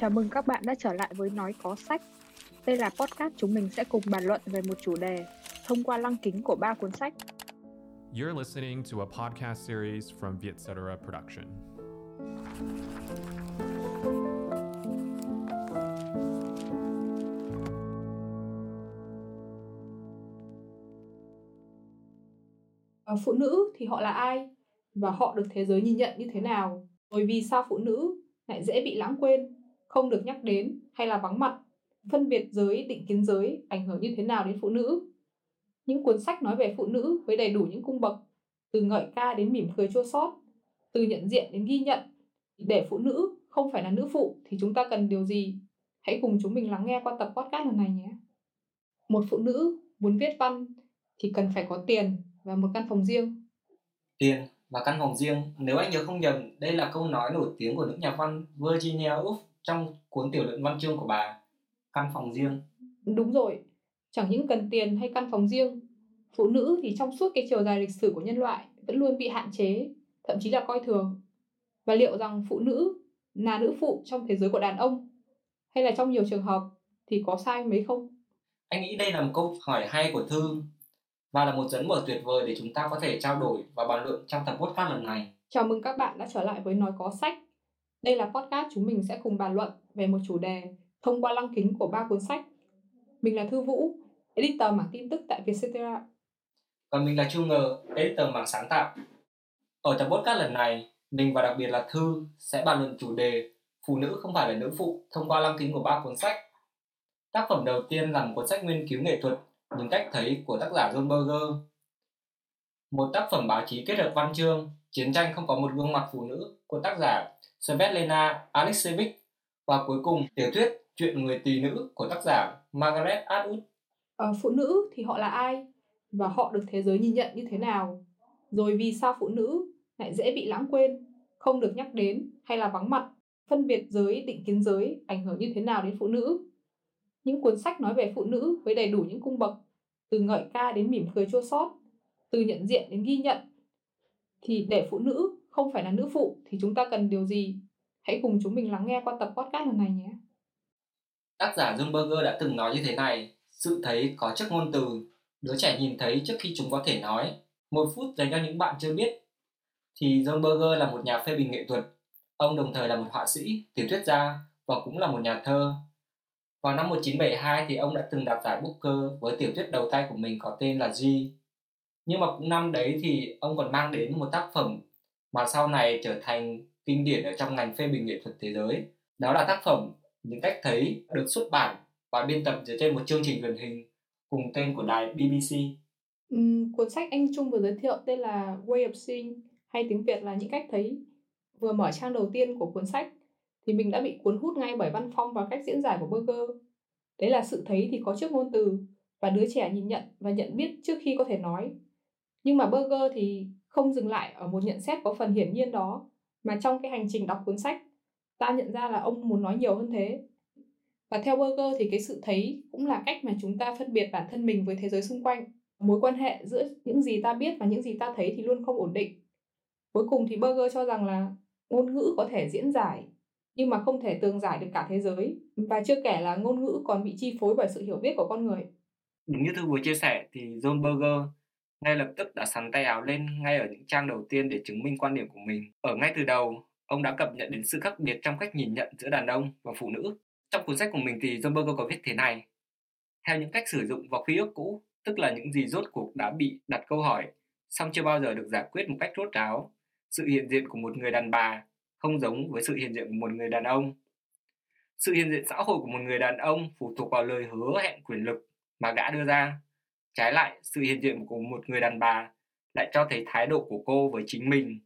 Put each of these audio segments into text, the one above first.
Chào mừng các bạn đã trở lại với Nói Có Sách. Đây là podcast chúng mình sẽ cùng bàn luận về một chủ đề thông qua lăng kính của ba cuốn sách. You're listening to a podcast series from Vietcetera Production. Ờ, phụ nữ thì họ là ai và họ được thế giới nhìn nhận như thế nào rồi vì sao phụ nữ lại dễ bị lãng quên không được nhắc đến hay là vắng mặt phân biệt giới định kiến giới ảnh hưởng như thế nào đến phụ nữ. Những cuốn sách nói về phụ nữ với đầy đủ những cung bậc từ ngợi ca đến mỉm cười chua xót từ nhận diện đến ghi nhận. Để phụ nữ không phải là nữ phụ thì chúng ta cần điều gì? Hãy cùng chúng mình lắng nghe qua tập podcast lần này nhé. Một phụ nữ muốn viết văn thì cần phải có tiền và một căn phòng riêng. Tiền và căn phòng riêng, nếu anh nhớ không nhầm, đây là câu nói nổi tiếng của nữ nhà văn Virginia Woolf trong cuốn tiểu luận văn chương của bà, Căn phòng riêng. Đúng rồi, chẳng những cần tiền hay căn phòng riêng, phụ nữ thì trong suốt cái chiều dài lịch sử của nhân loại vẫn luôn bị hạn chế, thậm chí là coi thường. Và liệu rằng phụ nữ là nữ phụ trong thế giới của đàn ông hay là trong nhiều trường hợp thì có sai mấy không? Anh nghĩ đây là một câu hỏi hay của Thư và là một dẫn mở tuyệt vời để chúng ta có thể trao đổi và bàn luận trong tập podcast lần này. Chào mừng các bạn đã trở lại với Nói Có Sách. Đây là podcast chúng mình sẽ cùng bàn luận về một chủ đề thông qua lăng kính của ba cuốn sách. Mình là Thư Vũ, editor mảng tin tức tại Vietcetera. Còn mình là Chu Ngờ, editor mảng sáng tạo. Ở tập podcast lần này, mình và đặc biệt là Thư sẽ bàn luận chủ đề Phụ nữ không phải là nữ phụ thông qua lăng kính của ba cuốn sách. Tác phẩm đầu tiên là một cuốn sách nghiên cứu nghệ thuật những cách thấy của tác giả John Berger. Một tác phẩm báo chí kết hợp văn chương, chiến tranh không có một gương mặt phụ nữ của tác giả Svetlana Alexievich và cuối cùng tiểu thuyết Chuyện người tỳ nữ của tác giả Margaret Atwood. Ờ, phụ nữ thì họ là ai và họ được thế giới nhìn nhận như thế nào? Rồi vì sao phụ nữ lại dễ bị lãng quên, không được nhắc đến hay là vắng mặt? Phân biệt giới, định kiến giới ảnh hưởng như thế nào đến phụ nữ? những cuốn sách nói về phụ nữ với đầy đủ những cung bậc từ ngợi ca đến mỉm cười chua xót từ nhận diện đến ghi nhận thì để phụ nữ không phải là nữ phụ thì chúng ta cần điều gì hãy cùng chúng mình lắng nghe qua tập podcast lần này nhé Tác giả John Berger đã từng nói như thế này, sự thấy có trước ngôn từ, đứa trẻ nhìn thấy trước khi chúng có thể nói. Một phút dành cho những bạn chưa biết, thì John Berger là một nhà phê bình nghệ thuật. Ông đồng thời là một họa sĩ, tiểu thuyết gia và cũng là một nhà thơ. Vào năm 1972 thì ông đã từng đạt giải Booker với tiểu thuyết đầu tay của mình có tên là G. Nhưng mà cũng năm đấy thì ông còn mang đến một tác phẩm mà sau này trở thành kinh điển ở trong ngành phê bình nghệ thuật thế giới. Đó là tác phẩm Những cách thấy được xuất bản và biên tập dựa trên một chương trình truyền hình cùng tên của đài BBC. Ừ, cuốn sách anh Trung vừa giới thiệu tên là Way of Seeing hay tiếng Việt là Những cách thấy vừa mở trang đầu tiên của cuốn sách thì mình đã bị cuốn hút ngay bởi văn phong và cách diễn giải của Berger. Đấy là sự thấy thì có trước ngôn từ và đứa trẻ nhìn nhận và nhận biết trước khi có thể nói. Nhưng mà Berger thì không dừng lại ở một nhận xét có phần hiển nhiên đó, mà trong cái hành trình đọc cuốn sách, ta nhận ra là ông muốn nói nhiều hơn thế. Và theo Berger thì cái sự thấy cũng là cách mà chúng ta phân biệt bản thân mình với thế giới xung quanh. Mối quan hệ giữa những gì ta biết và những gì ta thấy thì luôn không ổn định. Cuối cùng thì Berger cho rằng là ngôn ngữ có thể diễn giải nhưng mà không thể tường giải được cả thế giới và chưa kể là ngôn ngữ còn bị chi phối bởi sự hiểu biết của con người. Đúng như Thư vừa chia sẻ thì John Berger ngay lập tức đã sắn tay áo lên ngay ở những trang đầu tiên để chứng minh quan điểm của mình. Ở ngay từ đầu, ông đã cập nhật đến sự khác biệt trong cách nhìn nhận giữa đàn ông và phụ nữ. Trong cuốn sách của mình thì Zumberger có viết thế này. Theo những cách sử dụng và quy ước cũ, tức là những gì rốt cuộc đã bị đặt câu hỏi, song chưa bao giờ được giải quyết một cách rốt ráo, sự hiện diện của một người đàn bà không giống với sự hiện diện của một người đàn ông. Sự hiện diện xã hội của một người đàn ông phụ thuộc vào lời hứa hẹn quyền lực mà gã đưa ra. Trái lại, sự hiện diện của một người đàn bà lại cho thấy thái độ của cô với chính mình.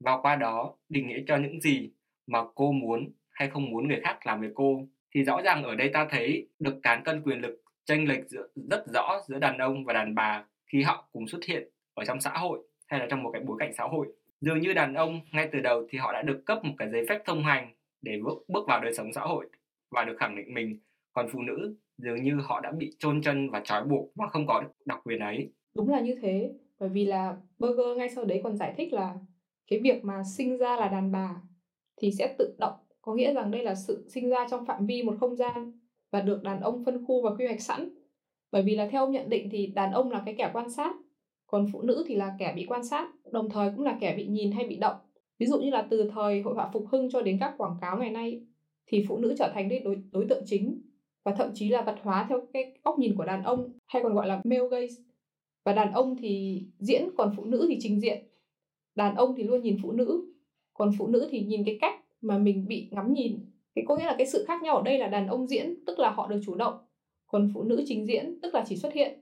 Và qua đó định nghĩa cho những gì mà cô muốn hay không muốn người khác làm với cô. Thì rõ ràng ở đây ta thấy được cán cân quyền lực chênh lệch giữa, rất rõ giữa đàn ông và đàn bà khi họ cùng xuất hiện ở trong xã hội hay là trong một cái bối cảnh xã hội. Dường như đàn ông ngay từ đầu thì họ đã được cấp một cái giấy phép thông hành để bước bước vào đời sống xã hội và được khẳng định mình. Còn phụ nữ dường như họ đã bị chôn chân và trói buộc và không có đặc quyền ấy đúng là như thế bởi vì là Burger ngay sau đấy còn giải thích là cái việc mà sinh ra là đàn bà thì sẽ tự động có nghĩa rằng đây là sự sinh ra trong phạm vi một không gian và được đàn ông phân khu và quy hoạch sẵn. Bởi vì là theo ông nhận định thì đàn ông là cái kẻ quan sát, còn phụ nữ thì là kẻ bị quan sát, đồng thời cũng là kẻ bị nhìn hay bị động. Ví dụ như là từ thời hội họa phục hưng cho đến các quảng cáo ngày nay thì phụ nữ trở thành đối, đối tượng chính và thậm chí là vật hóa theo cái góc nhìn của đàn ông hay còn gọi là male gaze. Và đàn ông thì diễn còn phụ nữ thì trình diện. Đàn ông thì luôn nhìn phụ nữ, còn phụ nữ thì nhìn cái cách mà mình bị ngắm nhìn. Cái có nghĩa là cái sự khác nhau ở đây là đàn ông diễn tức là họ được chủ động, còn phụ nữ trình diễn tức là chỉ xuất hiện.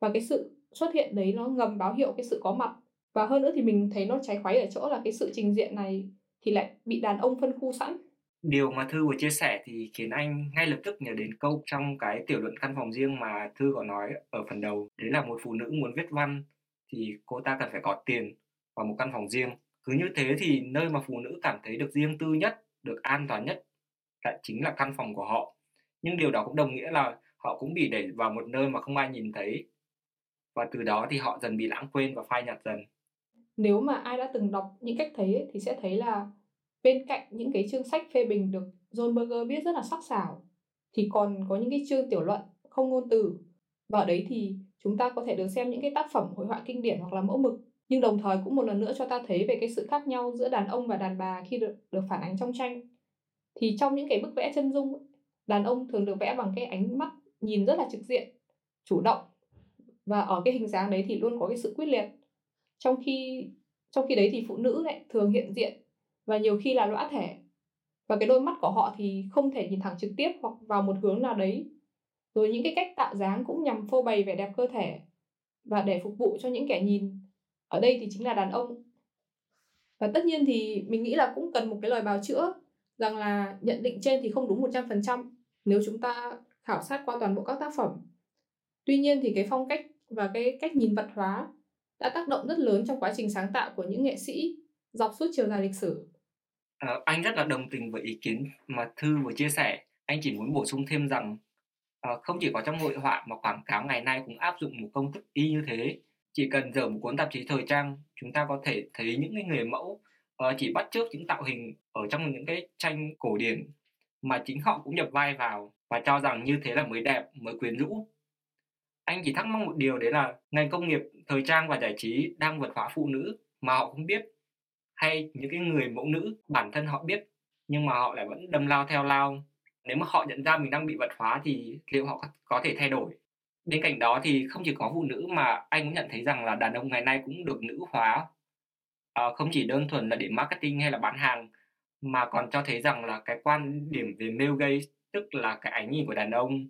Và cái sự xuất hiện đấy nó ngầm báo hiệu cái sự có mặt. Và hơn nữa thì mình thấy nó trái khoái ở chỗ là cái sự trình diện này thì lại bị đàn ông phân khu sẵn Điều mà Thư vừa chia sẻ thì khiến anh ngay lập tức nhớ đến câu trong cái tiểu luận căn phòng riêng mà Thư có nói ở phần đầu. Đấy là một phụ nữ muốn viết văn thì cô ta cần phải có tiền và một căn phòng riêng. Cứ như thế thì nơi mà phụ nữ cảm thấy được riêng tư nhất, được an toàn nhất lại chính là căn phòng của họ. Nhưng điều đó cũng đồng nghĩa là họ cũng bị đẩy vào một nơi mà không ai nhìn thấy. Và từ đó thì họ dần bị lãng quên và phai nhạt dần. Nếu mà ai đã từng đọc những cách thấy ấy, thì sẽ thấy là bên cạnh những cái chương sách phê bình được John Berger viết rất là sắc sảo, thì còn có những cái chương tiểu luận không ngôn từ. Và ở đấy thì chúng ta có thể được xem những cái tác phẩm hội họa kinh điển hoặc là mẫu mực, nhưng đồng thời cũng một lần nữa cho ta thấy về cái sự khác nhau giữa đàn ông và đàn bà khi được được phản ánh trong tranh. Thì trong những cái bức vẽ chân dung, đàn ông thường được vẽ bằng cái ánh mắt nhìn rất là trực diện, chủ động. Và ở cái hình dáng đấy thì luôn có cái sự quyết liệt. Trong khi trong khi đấy thì phụ nữ lại thường hiện diện và nhiều khi là lõa thể và cái đôi mắt của họ thì không thể nhìn thẳng trực tiếp hoặc vào một hướng nào đấy rồi những cái cách tạo dáng cũng nhằm phô bày vẻ đẹp cơ thể và để phục vụ cho những kẻ nhìn ở đây thì chính là đàn ông và tất nhiên thì mình nghĩ là cũng cần một cái lời bào chữa rằng là nhận định trên thì không đúng 100% nếu chúng ta khảo sát qua toàn bộ các tác phẩm. Tuy nhiên thì cái phong cách và cái cách nhìn vật hóa đã tác động rất lớn trong quá trình sáng tạo của những nghệ sĩ dọc suốt chiều dài lịch sử. À, anh rất là đồng tình với ý kiến mà Thư vừa chia sẻ. Anh chỉ muốn bổ sung thêm rằng à, không chỉ có trong hội họa mà quảng cáo ngày nay cũng áp dụng một công thức y như thế. Chỉ cần dở một cuốn tạp chí thời trang, chúng ta có thể thấy những cái người mẫu uh, chỉ bắt chước những tạo hình ở trong những cái tranh cổ điển mà chính họ cũng nhập vai vào và cho rằng như thế là mới đẹp, mới quyến rũ. Anh chỉ thắc mắc một điều đấy là ngành công nghiệp thời trang và giải trí đang vượt hóa phụ nữ mà họ không biết hay những cái người mẫu nữ bản thân họ biết nhưng mà họ lại vẫn đâm lao theo lao. Nếu mà họ nhận ra mình đang bị vật hóa thì liệu họ có thể thay đổi? Bên cạnh đó thì không chỉ có phụ nữ mà anh cũng nhận thấy rằng là đàn ông ngày nay cũng được nữ hóa. À, không chỉ đơn thuần là để marketing hay là bán hàng mà còn cho thấy rằng là cái quan điểm về male gaze tức là cái ánh nhìn của đàn ông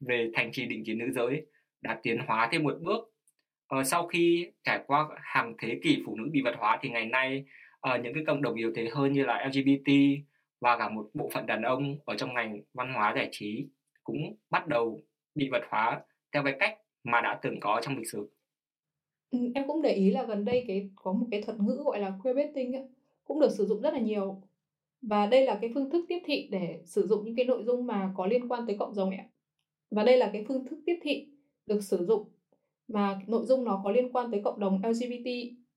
về thành trì định kiến nữ giới đã tiến hóa thêm một bước. Ờ, sau khi trải qua hàng thế kỷ phụ nữ bị vật hóa thì ngày nay uh, những cái cộng đồng yếu thế hơn như là LGBT và cả một bộ phận đàn ông ở trong ngành văn hóa giải trí cũng bắt đầu bị vật hóa theo cái cách mà đã từng có trong lịch sử. Ừ, em cũng để ý là gần đây cái có một cái thuật ngữ gọi là queerbaiting ấy, cũng được sử dụng rất là nhiều. Và đây là cái phương thức tiếp thị để sử dụng những cái nội dung mà có liên quan tới cộng đồng ạ. Và đây là cái phương thức tiếp thị được sử dụng mà nội dung nó có liên quan tới cộng đồng LGBT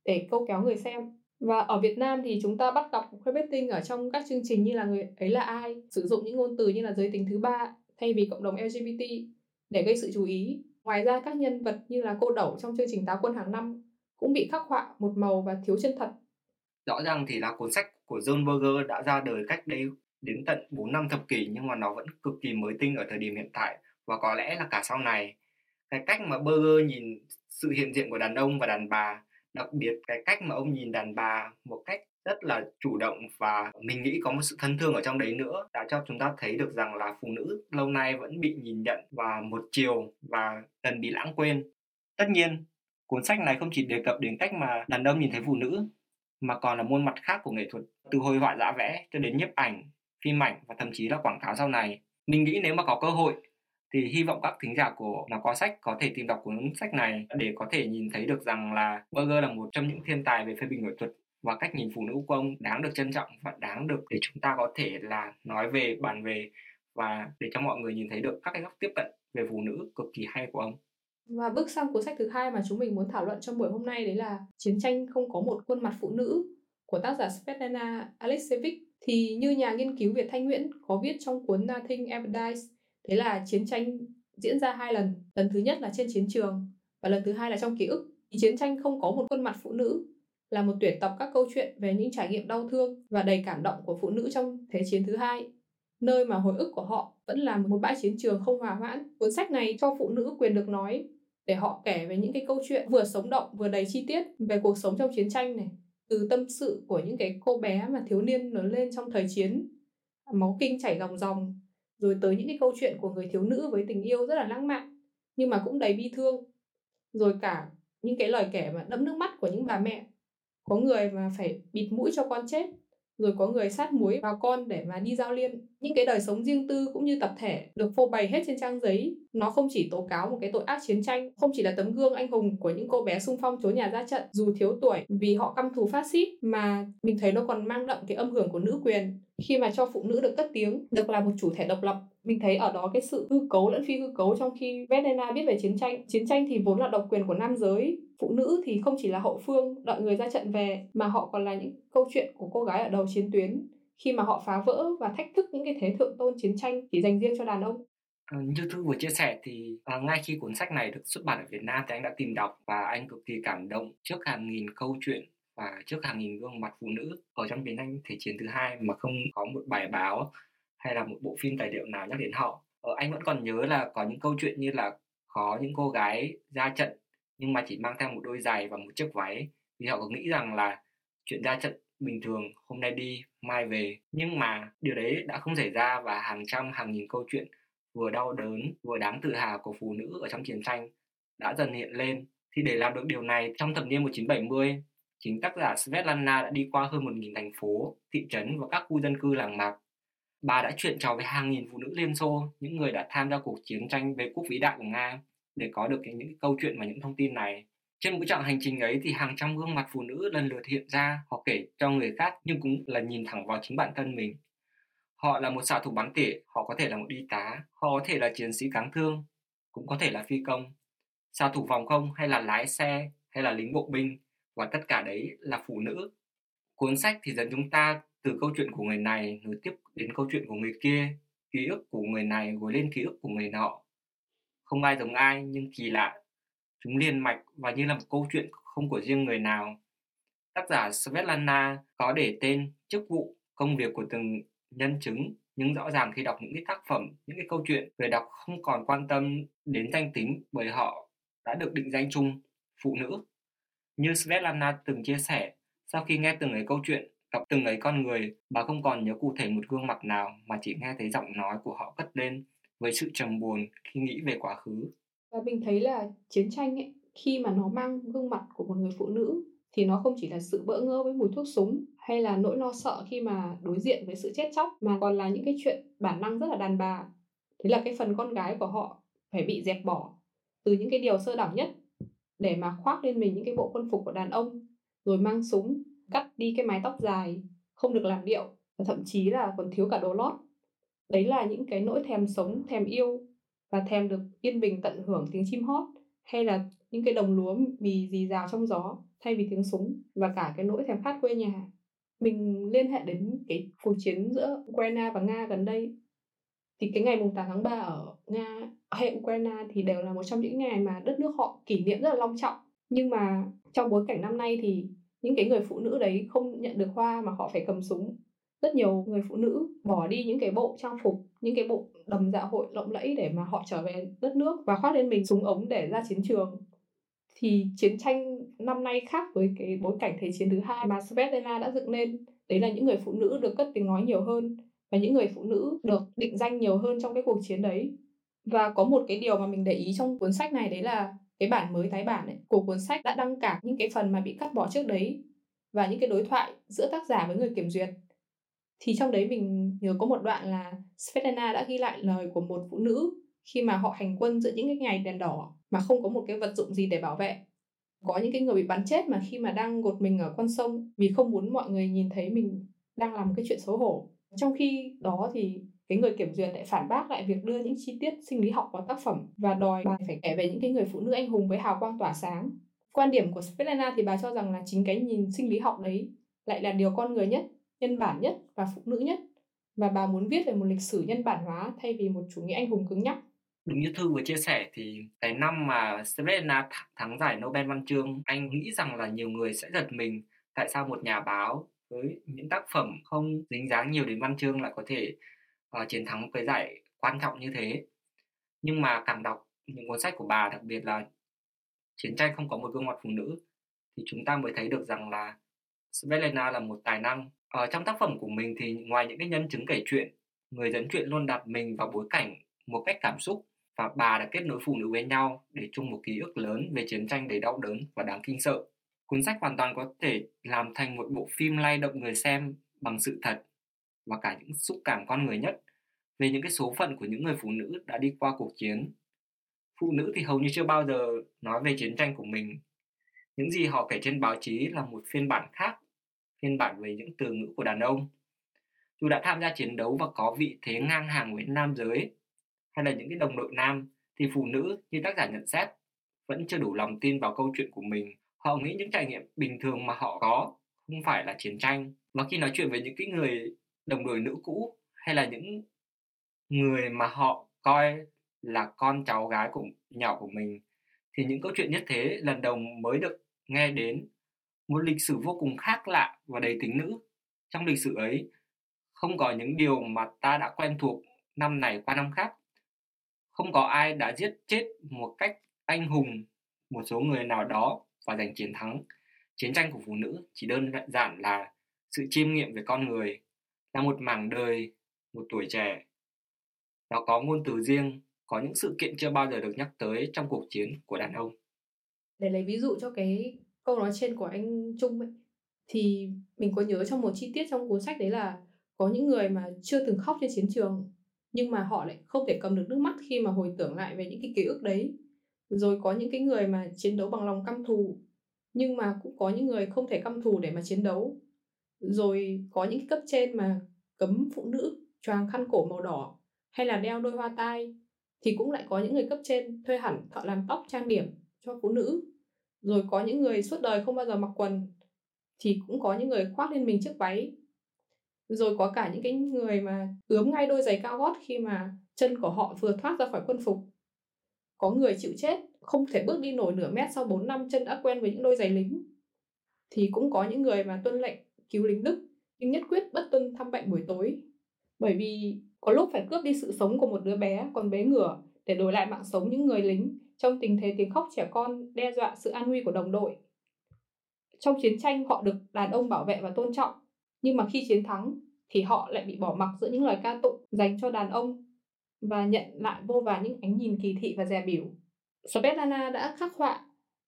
để câu kéo người xem và ở Việt Nam thì chúng ta bắt gặp queerbaiting ở trong các chương trình như là người ấy là ai, sử dụng những ngôn từ như là giới tính thứ ba, thay vì cộng đồng LGBT để gây sự chú ý. Ngoài ra các nhân vật như là cô đẩu trong chương trình Táo quân hàng năm cũng bị khắc họa một màu và thiếu chân thật. Rõ ràng thì là cuốn sách của John Berger đã ra đời cách đây đến tận 4 năm thập kỷ, nhưng mà nó vẫn cực kỳ mới tinh ở thời điểm hiện tại, và có lẽ là cả sau này. Cái cách mà Berger nhìn sự hiện diện của đàn ông và đàn bà đặc biệt cái cách mà ông nhìn đàn bà một cách rất là chủ động và mình nghĩ có một sự thân thương ở trong đấy nữa đã cho chúng ta thấy được rằng là phụ nữ lâu nay vẫn bị nhìn nhận và một chiều và dần bị lãng quên. Tất nhiên, cuốn sách này không chỉ đề cập đến cách mà đàn ông nhìn thấy phụ nữ, mà còn là muôn mặt khác của nghệ thuật, từ hồi họa giả vẽ cho đến nhiếp ảnh, phim ảnh và thậm chí là quảng cáo sau này. Mình nghĩ nếu mà có cơ hội thì hy vọng các thính giả của nó có sách có thể tìm đọc cuốn sách này để có thể nhìn thấy được rằng là Berger là một trong những thiên tài về phê bình nghệ thuật và cách nhìn phụ nữ của ông đáng được trân trọng và đáng được để chúng ta có thể là nói về bàn về và để cho mọi người nhìn thấy được các cái góc tiếp cận về phụ nữ cực kỳ hay của ông. Và bước sang cuốn sách thứ hai mà chúng mình muốn thảo luận trong buổi hôm nay đấy là Chiến tranh không có một khuôn mặt phụ nữ của tác giả Svetlana Alexievich Thì như nhà nghiên cứu Việt Thanh Nguyễn có viết trong cuốn Nothing Ever Dies, thế là chiến tranh diễn ra hai lần. Lần thứ nhất là trên chiến trường và lần thứ hai là trong ký ức. Thì chiến tranh không có một khuôn mặt phụ nữ là một tuyển tập các câu chuyện về những trải nghiệm đau thương và đầy cảm động của phụ nữ trong Thế chiến thứ hai nơi mà hồi ức của họ vẫn là một bãi chiến trường không hòa hoãn. Cuốn sách này cho phụ nữ quyền được nói để họ kể về những cái câu chuyện vừa sống động vừa đầy chi tiết về cuộc sống trong chiến tranh này, từ tâm sự của những cái cô bé mà thiếu niên lớn lên trong thời chiến, máu kinh chảy ròng ròng, rồi tới những cái câu chuyện của người thiếu nữ với tình yêu rất là lãng mạn nhưng mà cũng đầy bi thương, rồi cả những cái lời kể mà đẫm nước mắt của những bà mẹ. Có người mà phải bịt mũi cho con chết rồi có người sát muối vào con để mà đi giao liên. Những cái đời sống riêng tư cũng như tập thể được phô bày hết trên trang giấy. Nó không chỉ tố cáo một cái tội ác chiến tranh không chỉ là tấm gương anh hùng của những cô bé sung phong trốn nhà ra trận dù thiếu tuổi vì họ căm thù phát xít mà mình thấy nó còn mang đậm cái âm hưởng của nữ quyền khi mà cho phụ nữ được cất tiếng được là một chủ thể độc lập. Mình thấy ở đó cái sự hư cấu lẫn phi hư cấu trong khi Vedena biết về chiến tranh. Chiến tranh thì vốn là độc quyền của nam giới phụ nữ thì không chỉ là hậu phương đợi người ra trận về mà họ còn là những câu chuyện của cô gái ở đầu chiến tuyến. Khi mà họ phá vỡ và thách thức những cái thế thượng tôn chiến tranh chỉ dành riêng cho đàn ông. Ừ, như Thư vừa chia sẻ thì à, ngay khi cuốn sách này được xuất bản ở Việt Nam thì anh đã tìm đọc và anh cực kỳ cảm động trước hàng nghìn câu chuyện và trước hàng nghìn gương mặt phụ nữ ở trong chiến tranh thế chiến thứ hai mà không có một bài báo hay là một bộ phim tài liệu nào nhắc đến họ. Ờ, anh vẫn còn nhớ là có những câu chuyện như là có những cô gái ra trận nhưng mà chỉ mang theo một đôi giày và một chiếc váy vì họ có nghĩ rằng là chuyện ra trận bình thường hôm nay đi mai về nhưng mà điều đấy đã không xảy ra và hàng trăm hàng nghìn câu chuyện vừa đau đớn vừa đáng tự hào của phụ nữ ở trong chiến tranh đã dần hiện lên thì để làm được điều này trong thập niên 1970 chính tác giả Svetlana đã đi qua hơn 1.000 thành phố, thị trấn và các khu dân cư làng mạc. Bà đã chuyện trò với hàng nghìn phụ nữ Liên Xô, những người đã tham gia cuộc chiến tranh về quốc vĩ đại của Nga để có được những câu chuyện và những thông tin này. Trên mỗi chặng hành trình ấy thì hàng trăm gương mặt phụ nữ lần lượt hiện ra, họ kể cho người khác nhưng cũng là nhìn thẳng vào chính bản thân mình. Họ là một xạ thủ bắn tỉa, họ có thể là một y tá, họ có thể là chiến sĩ kháng thương, cũng có thể là phi công, xạ thủ phòng không hay là lái xe hay là lính bộ binh và tất cả đấy là phụ nữ. Cuốn sách thì dẫn chúng ta từ câu chuyện của người này nối tiếp đến câu chuyện của người kia, ký ức của người này gối lên ký ức của người nọ. Không ai giống ai nhưng kỳ lạ, chúng liền mạch và như là một câu chuyện không của riêng người nào. Tác giả Svetlana có để tên, chức vụ, công việc của từng nhân chứng nhưng rõ ràng khi đọc những cái tác phẩm, những cái câu chuyện, người đọc không còn quan tâm đến danh tính bởi họ đã được định danh chung phụ nữ. Như Svetlana từng chia sẻ, sau khi nghe từng ấy câu chuyện, gặp từng ấy con người, bà không còn nhớ cụ thể một gương mặt nào mà chỉ nghe thấy giọng nói của họ cất lên với sự trầm buồn khi nghĩ về quá khứ. Và mình thấy là chiến tranh ấy, khi mà nó mang gương mặt của một người phụ nữ thì nó không chỉ là sự bỡ ngỡ với mùi thuốc súng hay là nỗi lo sợ khi mà đối diện với sự chết chóc mà còn là những cái chuyện bản năng rất là đàn bà. Thế là cái phần con gái của họ phải bị dẹp bỏ từ những cái điều sơ đẳng nhất để mà khoác lên mình những cái bộ quân phục của đàn ông, rồi mang súng, cắt đi cái mái tóc dài, không được làm điệu, và thậm chí là còn thiếu cả đồ lót. Đấy là những cái nỗi thèm sống, thèm yêu, và thèm được yên bình tận hưởng tiếng chim hót, hay là những cái đồng lúa mì rì rào trong gió thay vì tiếng súng, và cả cái nỗi thèm khát quê nhà. Mình liên hệ đến cái cuộc chiến giữa Ukraine và Nga gần đây. Thì cái ngày mùng 8 tháng 3 ở Nga hay Ukraine thì đều là một trong những ngày mà đất nước họ kỷ niệm rất là long trọng. Nhưng mà trong bối cảnh năm nay thì những cái người phụ nữ đấy không nhận được hoa mà họ phải cầm súng. Rất nhiều người phụ nữ bỏ đi những cái bộ trang phục, những cái bộ đầm dạ hội lộng lẫy để mà họ trở về đất nước và khoác lên mình súng ống để ra chiến trường. Thì chiến tranh năm nay khác với cái bối cảnh thế chiến thứ hai mà Svetlana đã dựng lên. Đấy là những người phụ nữ được cất tiếng nói nhiều hơn và những người phụ nữ được định danh nhiều hơn trong cái cuộc chiến đấy và có một cái điều mà mình để ý trong cuốn sách này đấy là cái bản mới tái bản ấy, của cuốn sách đã đăng cả những cái phần mà bị cắt bỏ trước đấy và những cái đối thoại giữa tác giả với người kiểm duyệt. Thì trong đấy mình nhớ có một đoạn là Svetlana đã ghi lại lời của một phụ nữ khi mà họ hành quân giữa những cái ngày đèn đỏ mà không có một cái vật dụng gì để bảo vệ. Có những cái người bị bắn chết mà khi mà đang gột mình ở con sông vì không muốn mọi người nhìn thấy mình đang làm một cái chuyện xấu hổ. Trong khi đó thì cái người kiểm duyệt lại phản bác lại việc đưa những chi tiết sinh lý học vào tác phẩm và đòi bà phải kể về những cái người phụ nữ anh hùng với hào quang tỏa sáng quan điểm của Svetlana thì bà cho rằng là chính cái nhìn sinh lý học đấy lại là điều con người nhất nhân bản nhất và phụ nữ nhất và bà muốn viết về một lịch sử nhân bản hóa thay vì một chủ nghĩa anh hùng cứng nhắc. Đúng như Thư vừa chia sẻ thì cái năm mà Svetlana thắng giải Nobel Văn chương, anh nghĩ rằng là nhiều người sẽ giật mình tại sao một nhà báo với những tác phẩm không dính dáng nhiều đến văn chương lại có thể uh, chiến thắng cái giải quan trọng như thế. Nhưng mà càng đọc những cuốn sách của bà, đặc biệt là Chiến tranh không có một gương mặt phụ nữ, thì chúng ta mới thấy được rằng là Svetlana là một tài năng. Ở trong tác phẩm của mình thì ngoài những cái nhân chứng kể chuyện, người dẫn chuyện luôn đặt mình vào bối cảnh một cách cảm xúc và bà đã kết nối phụ nữ với nhau để chung một ký ức lớn về chiến tranh đầy đau đớn và đáng kinh sợ. Cuốn sách hoàn toàn có thể làm thành một bộ phim lay động người xem bằng sự thật và cả những xúc cảm con người nhất về những cái số phận của những người phụ nữ đã đi qua cuộc chiến. Phụ nữ thì hầu như chưa bao giờ nói về chiến tranh của mình. Những gì họ kể trên báo chí là một phiên bản khác, phiên bản về những từ ngữ của đàn ông. Dù đã tham gia chiến đấu và có vị thế ngang hàng với nam giới, hay là những cái đồng đội nam, thì phụ nữ như tác giả nhận xét vẫn chưa đủ lòng tin vào câu chuyện của mình. Họ nghĩ những trải nghiệm bình thường mà họ có không phải là chiến tranh. Và khi nói chuyện với những cái người đồng đội nữ cũ hay là những người mà họ coi là con cháu gái của nhỏ của mình? Thì những câu chuyện nhất thế lần đầu mới được nghe đến, một lịch sử vô cùng khác lạ và đầy tính nữ. Trong lịch sử ấy, không có những điều mà ta đã quen thuộc năm này qua năm khác. Không có ai đã giết chết một cách anh hùng một số người nào đó và giành chiến thắng. Chiến tranh của phụ nữ chỉ đơn giản là sự chiêm nghiệm về con người là một mảng đời, một tuổi trẻ. Nó có ngôn từ riêng, có những sự kiện chưa bao giờ được nhắc tới trong cuộc chiến của đàn ông. Để lấy ví dụ cho cái câu nói trên của anh Trung ấy, thì mình có nhớ trong một chi tiết trong cuốn sách đấy là có những người mà chưa từng khóc trên chiến trường, nhưng mà họ lại không thể cầm được nước mắt khi mà hồi tưởng lại về những cái ký ức đấy. Rồi có những cái người mà chiến đấu bằng lòng căm thù, nhưng mà cũng có những người không thể căm thù để mà chiến đấu. Rồi có những cấp trên mà cấm phụ nữ choàng khăn cổ màu đỏ hay là đeo đôi hoa tai thì cũng lại có những người cấp trên thuê hẳn thợ làm tóc trang điểm cho phụ nữ. Rồi có những người suốt đời không bao giờ mặc quần thì cũng có những người khoác lên mình chiếc váy. Rồi có cả những cái người mà ướm ngay đôi giày cao gót khi mà chân của họ vừa thoát ra khỏi quân phục. Có người chịu chết, không thể bước đi nổi nửa mét sau 4 năm chân đã quen với những đôi giày lính. Thì cũng có những người mà tuân lệnh cứu lính Đức nhưng nhất quyết bất tuân thăm bệnh buổi tối bởi vì có lúc phải cướp đi sự sống của một đứa bé còn bé ngửa để đổi lại mạng sống những người lính trong tình thế tiếng khóc trẻ con đe dọa sự an nguy của đồng đội. Trong chiến tranh họ được đàn ông bảo vệ và tôn trọng, nhưng mà khi chiến thắng thì họ lại bị bỏ mặc giữa những lời ca tụng dành cho đàn ông và nhận lại vô vàn những ánh nhìn kỳ thị và dè biểu. Svetlana đã khắc họa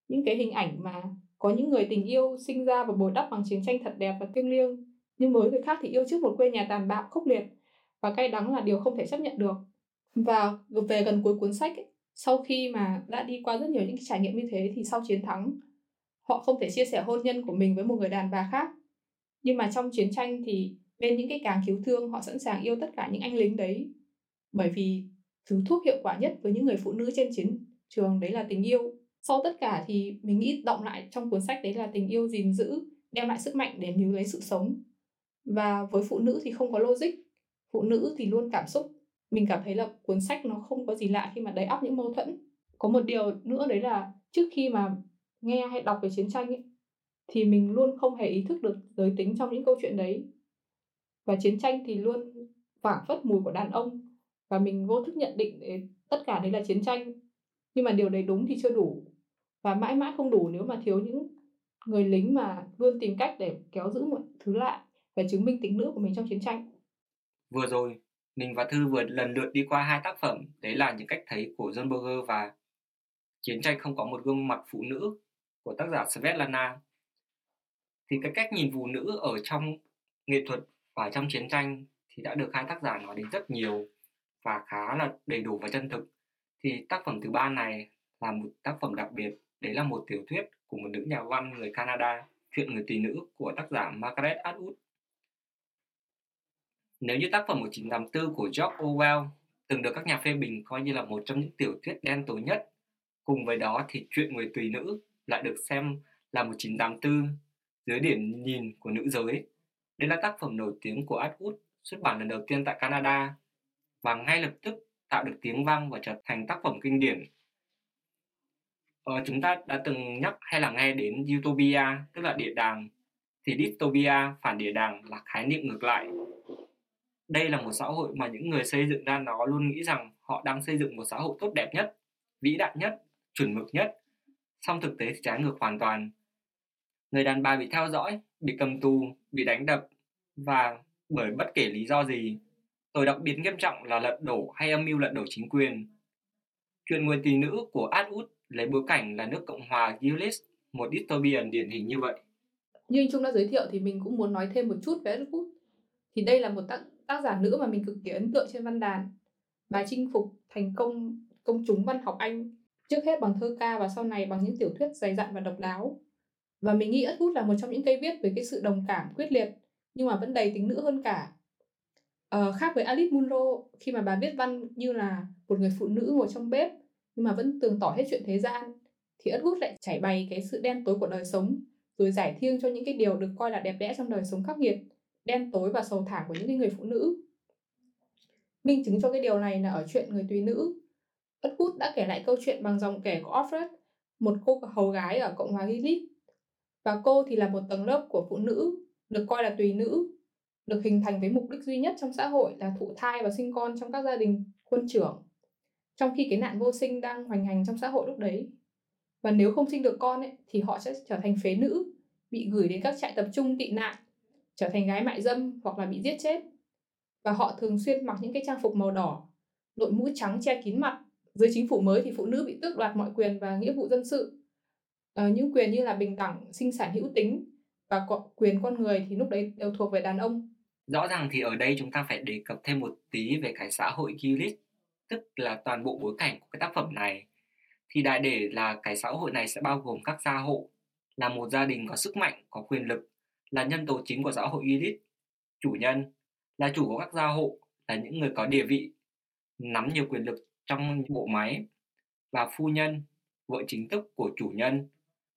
những cái hình ảnh mà có những người tình yêu sinh ra và bồi đắp bằng chiến tranh thật đẹp và thiêng liêng, nhưng với người khác thì yêu trước một quê nhà tàn bạo khốc liệt. Và cay đắng là điều không thể chấp nhận được. Và về gần cuối cuốn sách ấy, sau khi mà đã đi qua rất nhiều những trải nghiệm như thế thì sau chiến thắng họ không thể chia sẻ hôn nhân của mình với một người đàn bà khác. Nhưng mà trong chiến tranh thì bên những cái càng cứu thương họ sẵn sàng yêu tất cả những anh lính đấy. Bởi vì thứ thuốc hiệu quả nhất với những người phụ nữ trên chiến trường đấy là tình yêu. Sau tất cả thì mình nghĩ động lại trong cuốn sách đấy là tình yêu gìn giữ đem lại sức mạnh để níu lấy sự sống và với phụ nữ thì không có logic. Phụ nữ thì luôn cảm xúc. Mình cảm thấy là cuốn sách nó không có gì lạ khi mà đầy ắp những mâu thuẫn. Có một điều nữa đấy là trước khi mà nghe hay đọc về chiến tranh ấy, thì mình luôn không hề ý thức được giới tính trong những câu chuyện đấy. Và chiến tranh thì luôn phảng phất mùi của đàn ông. Và mình vô thức nhận định tất cả đấy là chiến tranh. Nhưng mà điều đấy đúng thì chưa đủ. Và mãi mãi không đủ nếu mà thiếu những người lính mà luôn tìm cách để kéo giữ mọi thứ lại và chứng minh tính nữ của mình trong chiến tranh vừa rồi mình và Thư vừa lần lượt đi qua hai tác phẩm, đấy là những cách thấy của John Berger và Chiến tranh không có một gương mặt phụ nữ của tác giả Svetlana. Thì cái cách nhìn phụ nữ ở trong nghệ thuật và trong chiến tranh thì đã được hai tác giả nói đến rất nhiều và khá là đầy đủ và chân thực. Thì tác phẩm thứ ba này là một tác phẩm đặc biệt, đấy là một tiểu thuyết của một nữ nhà văn người Canada, chuyện người tỷ nữ của tác giả Margaret Atwood. Nếu như tác phẩm 1984 của George Orwell từng được các nhà phê bình coi như là một trong những tiểu thuyết đen tối nhất, cùng với đó thì chuyện người tùy nữ lại được xem là 1984 dưới điểm nhìn của nữ giới Đây là tác phẩm nổi tiếng của Atwood, xuất bản lần đầu tiên tại Canada và ngay lập tức tạo được tiếng vang và trở thành tác phẩm kinh điển. Ờ, chúng ta đã từng nhắc hay là nghe đến utopia, tức là địa đàng, thì dystopia, phản địa đàng là khái niệm ngược lại. Đây là một xã hội mà những người xây dựng ra nó luôn nghĩ rằng họ đang xây dựng một xã hội tốt đẹp nhất, vĩ đại nhất, chuẩn mực nhất. Song thực tế thì trái ngược hoàn toàn. Người đàn bà bị theo dõi, bị cầm tù, bị đánh đập và bởi bất kể lý do gì. Tội đặc biệt nghiêm trọng là lật đổ hay âm mưu lật đổ chính quyền. Chuyện người tỷ nữ của Atwood lấy bối cảnh là nước Cộng hòa Gilead, một dystopian điển hình như vậy. Như anh Trung đã giới thiệu thì mình cũng muốn nói thêm một chút về Atwood. Thì đây là một tác, tác giả nữ mà mình cực kỳ ấn tượng trên văn đàn. Bà chinh phục thành công công chúng văn học Anh trước hết bằng thơ ca và sau này bằng những tiểu thuyết dày dặn và độc đáo. Và mình nghĩ Atwood là một trong những cây viết với cái sự đồng cảm quyết liệt nhưng mà vẫn đầy tính nữ hơn cả. Ờ, khác với Alice Munro khi mà bà viết văn như là một người phụ nữ ngồi trong bếp nhưng mà vẫn tường tỏ hết chuyện thế gian thì Atwood lại trải bày cái sự đen tối của đời sống rồi giải thiêng cho những cái điều được coi là đẹp đẽ trong đời sống khắc nghiệt đen tối và sầu thảm của những người phụ nữ. Minh chứng cho cái điều này là ở chuyện người tùy nữ. Atwood đã kể lại câu chuyện bằng dòng kể của Alfred, một cô hầu gái ở Cộng hòa Gilead và cô thì là một tầng lớp của phụ nữ được coi là tùy nữ được hình thành với mục đích duy nhất trong xã hội là thụ thai và sinh con trong các gia đình quân trưởng trong khi cái nạn vô sinh đang hoành hành trong xã hội lúc đấy. Và nếu không sinh được con ấy, thì họ sẽ trở thành phế nữ bị gửi đến các trại tập trung tị nạn trở thành gái mại dâm hoặc là bị giết chết. Và họ thường xuyên mặc những cái trang phục màu đỏ đội mũ trắng che kín mặt. Dưới chính phủ mới thì phụ nữ bị tước đoạt mọi quyền và nghĩa vụ dân sự. À, những quyền như là bình đẳng sinh sản hữu tính và quyền con người thì lúc đấy đều thuộc về đàn ông. Rõ ràng thì ở đây chúng ta phải đề cập thêm một tí về cái xã hội Gilead tức là toàn bộ bối cảnh của cái tác phẩm này. Thì đại để là cái xã hội này sẽ bao gồm các gia hộ là một gia đình có sức mạnh có quyền lực là nhân tố chính của xã hội elite, chủ nhân là chủ của các gia hộ là những người có địa vị nắm nhiều quyền lực trong bộ máy và phu nhân vợ chính thức của chủ nhân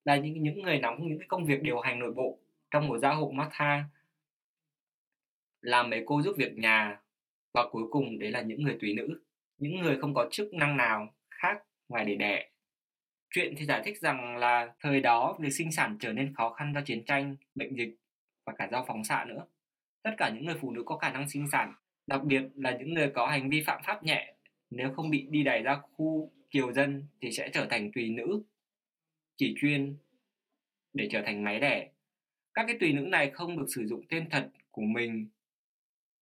là những những người nắm những cái công việc điều hành nội bộ trong một gia hộ Martha làm mấy cô giúp việc nhà và cuối cùng đấy là những người tùy nữ những người không có chức năng nào khác ngoài để đẻ. Chuyện thì giải thích rằng là thời đó việc sinh sản trở nên khó khăn do chiến tranh bệnh dịch và cả do phóng xạ nữa tất cả những người phụ nữ có khả năng sinh sản đặc biệt là những người có hành vi phạm pháp nhẹ nếu không bị đi đày ra khu kiều dân thì sẽ trở thành tùy nữ chỉ chuyên để trở thành máy đẻ các cái tùy nữ này không được sử dụng tên thật của mình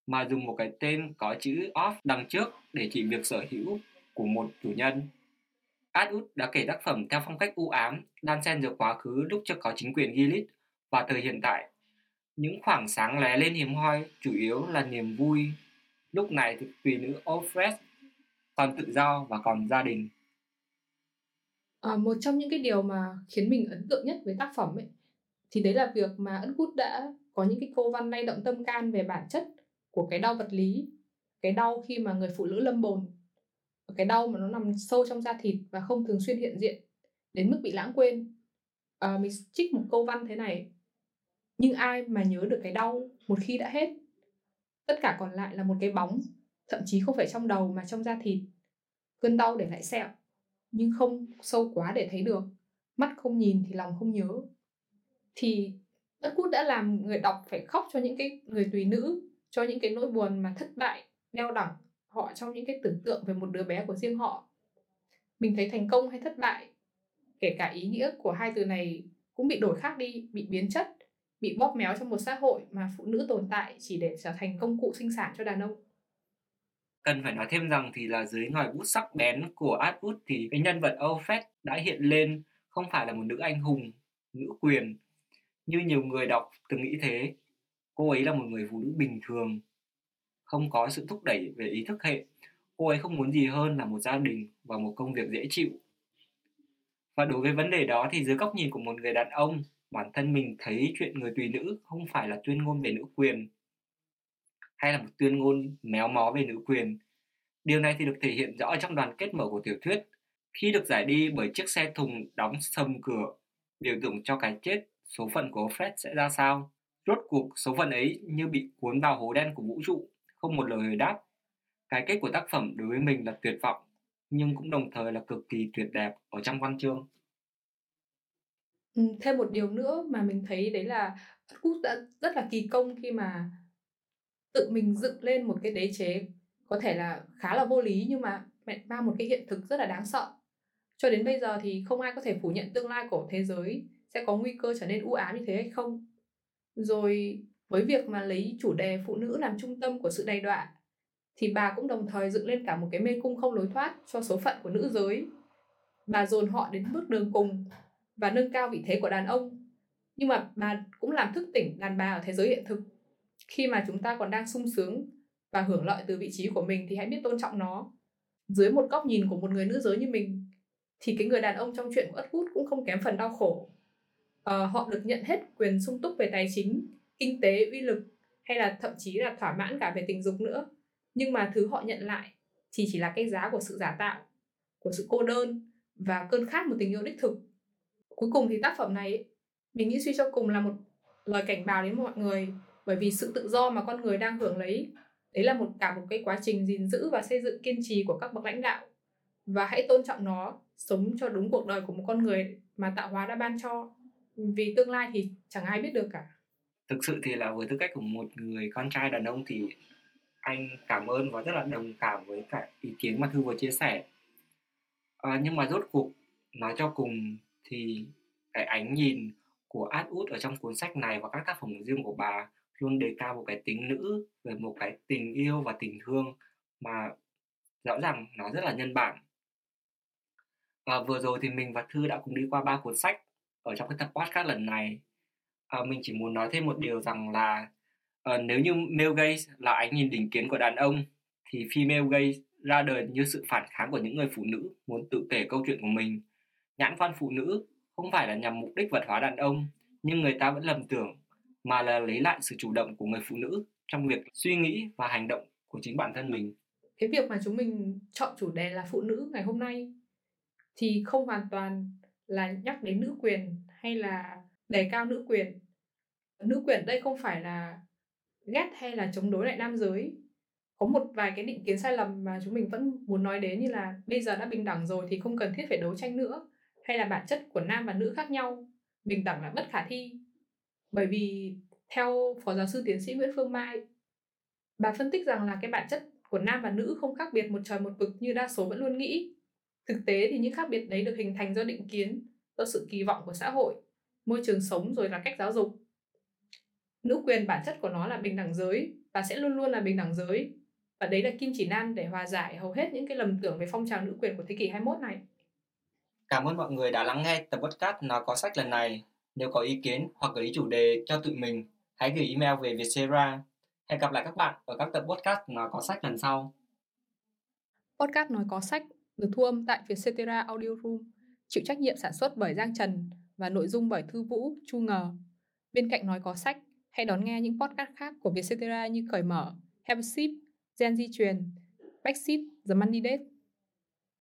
mà dùng một cái tên có chữ off đằng trước để chỉ việc sở hữu của một chủ nhân. Atwood đã kể tác phẩm theo phong cách u ám, đan xen giữa quá khứ lúc chưa có chính quyền Gilead và thời hiện tại. Những khoảng sáng lóe lên hiếm hoi chủ yếu là niềm vui. Lúc này thì tùy nữ Ofres còn tự do và còn gia đình. À, một trong những cái điều mà khiến mình ấn tượng nhất với tác phẩm ấy thì đấy là việc mà Atwood đã có những cái câu văn lay động tâm can về bản chất của cái đau vật lý cái đau khi mà người phụ nữ lâm bồn cái đau mà nó nằm sâu trong da thịt và không thường xuyên hiện diện đến mức bị lãng quên à, mình trích một câu văn thế này nhưng ai mà nhớ được cái đau một khi đã hết? Tất cả còn lại là một cái bóng, thậm chí không phải trong đầu mà trong da thịt. Cơn đau để lại sẹo, nhưng không sâu quá để thấy được. Mắt không nhìn thì lòng không nhớ. Thì đất cút đã làm người đọc phải khóc cho những cái người tùy nữ, cho những cái nỗi buồn mà thất bại đeo đẳng họ trong những cái tưởng tượng về một đứa bé của riêng họ. Mình thấy thành công hay thất bại, kể cả ý nghĩa của hai từ này cũng bị đổi khác đi, bị biến chất bị bóp méo trong một xã hội mà phụ nữ tồn tại chỉ để trở thành công cụ sinh sản cho đàn ông. Cần phải nói thêm rằng thì là dưới ngòi bút sắc bén của Atwood thì cái nhân vật Alfred đã hiện lên không phải là một nữ anh hùng, nữ quyền như nhiều người đọc từng nghĩ thế. Cô ấy là một người phụ nữ bình thường không có sự thúc đẩy về ý thức hệ. Cô ấy không muốn gì hơn là một gia đình và một công việc dễ chịu. Và đối với vấn đề đó thì dưới góc nhìn của một người đàn ông bản thân mình thấy chuyện người tùy nữ không phải là tuyên ngôn về nữ quyền hay là một tuyên ngôn méo mó về nữ quyền điều này thì được thể hiện rõ trong đoàn kết mở của tiểu thuyết khi được giải đi bởi chiếc xe thùng đóng sầm cửa biểu tượng cho cái chết số phận của Fred sẽ ra sao Rốt cuộc số phận ấy như bị cuốn vào hố đen của vũ trụ, không một lời hồi đáp. Cái kết của tác phẩm đối với mình là tuyệt vọng, nhưng cũng đồng thời là cực kỳ tuyệt đẹp ở trong văn chương. Ừ, thêm một điều nữa mà mình thấy đấy là Atwood đã rất là kỳ công khi mà tự mình dựng lên một cái đế chế có thể là khá là vô lý nhưng mà mang một cái hiện thực rất là đáng sợ. Cho đến bây giờ thì không ai có thể phủ nhận tương lai của thế giới sẽ có nguy cơ trở nên u ám như thế hay không. Rồi với việc mà lấy chủ đề phụ nữ làm trung tâm của sự đầy đọa thì bà cũng đồng thời dựng lên cả một cái mê cung không lối thoát cho số phận của nữ giới. Bà dồn họ đến bước đường cùng và nâng cao vị thế của đàn ông. Nhưng mà bà cũng làm thức tỉnh đàn bà ở thế giới hiện thực. Khi mà chúng ta còn đang sung sướng và hưởng lợi từ vị trí của mình thì hãy biết tôn trọng nó. Dưới một góc nhìn của một người nữ giới như mình thì cái người đàn ông trong chuyện của Ất Hút cũng không kém phần đau khổ. À, họ được nhận hết quyền sung túc về tài chính, kinh tế, uy lực hay là thậm chí là thỏa mãn cả về tình dục nữa. Nhưng mà thứ họ nhận lại thì chỉ là cái giá của sự giả tạo, của sự cô đơn và cơn khát một tình yêu đích thực cuối cùng thì tác phẩm này mình nghĩ suy cho cùng là một lời cảnh báo đến mọi người. Bởi vì sự tự do mà con người đang hưởng lấy đấy là một cả một cái quá trình gìn giữ và xây dựng kiên trì của các bậc lãnh đạo. Và hãy tôn trọng nó sống cho đúng cuộc đời của một con người mà tạo hóa đã ban cho. Vì tương lai thì chẳng ai biết được cả. Thực sự thì là với tư cách của một người con trai đàn ông thì anh cảm ơn và rất là đồng cảm với cả ý kiến mà thư vừa chia sẻ. À, nhưng mà rốt cuộc nói cho cùng thì cái ánh nhìn của Atwood ở trong cuốn sách này và các tác phẩm riêng của bà luôn đề cao một cái tính nữ về một cái tình yêu và tình thương mà rõ ràng nó rất là nhân bản. Và vừa rồi thì mình và thư đã cùng đi qua ba cuốn sách ở trong cái tập podcast lần này. À, mình chỉ muốn nói thêm một điều rằng là uh, nếu như male gaze là ánh nhìn đỉnh kiến của đàn ông thì female gaze ra đời như sự phản kháng của những người phụ nữ muốn tự kể câu chuyện của mình nhãn quan phụ nữ không phải là nhằm mục đích vật hóa đàn ông, nhưng người ta vẫn lầm tưởng, mà là lấy lại sự chủ động của người phụ nữ trong việc suy nghĩ và hành động của chính bản thân mình. Cái việc mà chúng mình chọn chủ đề là phụ nữ ngày hôm nay thì không hoàn toàn là nhắc đến nữ quyền hay là đề cao nữ quyền. Nữ quyền đây không phải là ghét hay là chống đối lại nam giới. Có một vài cái định kiến sai lầm mà chúng mình vẫn muốn nói đến như là bây giờ đã bình đẳng rồi thì không cần thiết phải đấu tranh nữa hay là bản chất của nam và nữ khác nhau? Bình đẳng là bất khả thi. Bởi vì theo phó giáo sư tiến sĩ nguyễn phương mai, bà phân tích rằng là cái bản chất của nam và nữ không khác biệt một trời một vực như đa số vẫn luôn nghĩ. Thực tế thì những khác biệt đấy được hình thành do định kiến, do sự kỳ vọng của xã hội, môi trường sống rồi là cách giáo dục. Nữ quyền bản chất của nó là bình đẳng giới và sẽ luôn luôn là bình đẳng giới. Và đấy là kim chỉ nam để hòa giải hầu hết những cái lầm tưởng về phong trào nữ quyền của thế kỷ 21 này. Cảm ơn mọi người đã lắng nghe tập podcast Nói có sách lần này. Nếu có ý kiến hoặc gợi ý chủ đề cho tụi mình, hãy gửi email về Vietcetera. Hẹn gặp lại các bạn ở các tập podcast Nói có sách lần sau. Podcast Nói có sách được thu âm tại Vietcetera Audio Room, chịu trách nhiệm sản xuất bởi Giang Trần và nội dung bởi Thư Vũ, Chu Ngờ. Bên cạnh Nói có sách, hãy đón nghe những podcast khác của Vietcetera như Cởi Mở, Have a Sip, Gen Di truyền, Backseat, The Money Date.